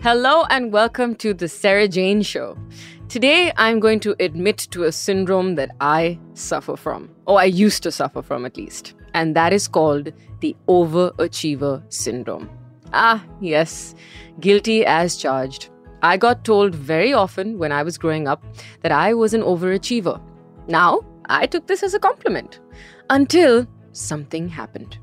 Hello and welcome to the Sarah Jane Show. Today, I'm going to admit to a syndrome that I suffer from, or I used to suffer from at least, and that is called the overachiever syndrome. Ah, yes, guilty as charged. I got told very often when I was growing up that I was an overachiever. Now, I took this as a compliment until something happened.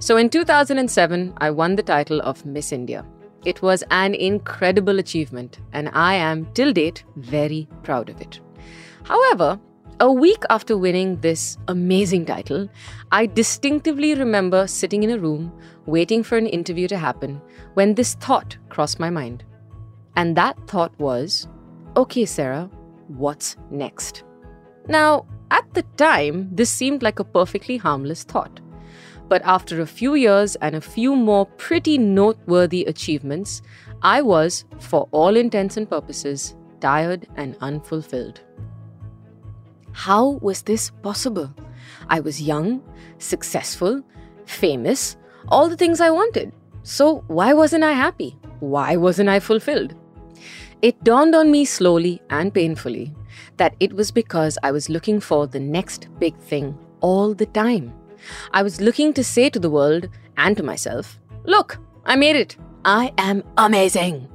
So in 2007, I won the title of Miss India. It was an incredible achievement, and I am, till date, very proud of it. However, a week after winning this amazing title, I distinctively remember sitting in a room waiting for an interview to happen when this thought crossed my mind. And that thought was okay, Sarah, what's next? Now, at the time, this seemed like a perfectly harmless thought. But after a few years and a few more pretty noteworthy achievements, I was, for all intents and purposes, tired and unfulfilled. How was this possible? I was young, successful, famous, all the things I wanted. So why wasn't I happy? Why wasn't I fulfilled? It dawned on me slowly and painfully that it was because I was looking for the next big thing all the time. I was looking to say to the world and to myself, Look, I made it. I am amazing.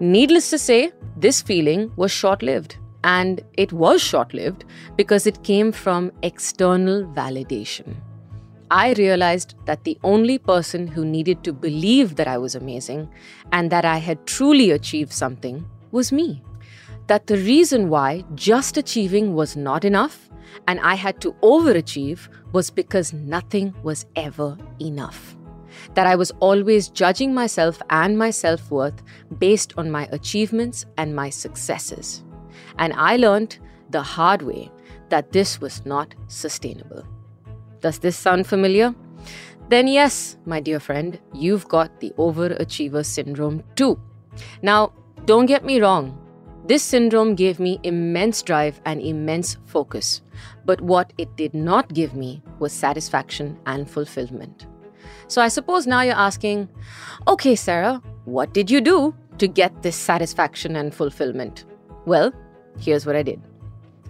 Needless to say, this feeling was short lived. And it was short lived because it came from external validation. I realized that the only person who needed to believe that I was amazing and that I had truly achieved something was me. That the reason why just achieving was not enough and I had to overachieve was because nothing was ever enough. That I was always judging myself and my self worth based on my achievements and my successes. And I learned the hard way that this was not sustainable. Does this sound familiar? Then, yes, my dear friend, you've got the overachiever syndrome too. Now, don't get me wrong, this syndrome gave me immense drive and immense focus, but what it did not give me was satisfaction and fulfillment. So I suppose now you're asking, okay, Sarah, what did you do to get this satisfaction and fulfillment? Well, Here's what I did.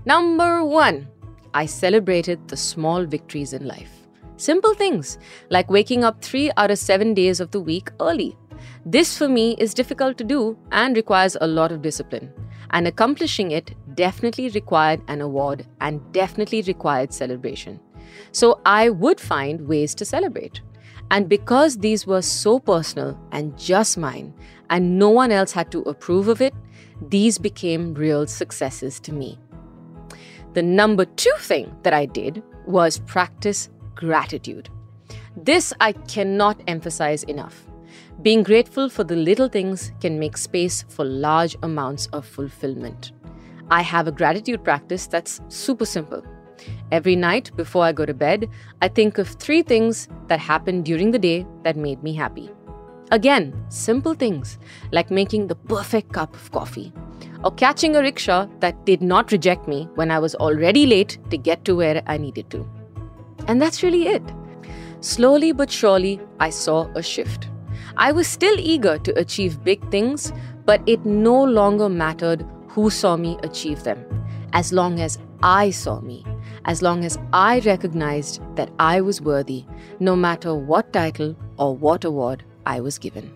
Number one, I celebrated the small victories in life. Simple things like waking up three out of seven days of the week early. This for me is difficult to do and requires a lot of discipline. And accomplishing it definitely required an award and definitely required celebration. So I would find ways to celebrate. And because these were so personal and just mine, and no one else had to approve of it, these became real successes to me. The number two thing that I did was practice gratitude. This I cannot emphasize enough. Being grateful for the little things can make space for large amounts of fulfillment. I have a gratitude practice that's super simple. Every night before I go to bed, I think of three things that happened during the day that made me happy. Again, simple things like making the perfect cup of coffee or catching a rickshaw that did not reject me when I was already late to get to where I needed to. And that's really it. Slowly but surely, I saw a shift. I was still eager to achieve big things, but it no longer mattered who saw me achieve them, as long as I saw me, as long as I recognized that I was worthy, no matter what title or what award I was given.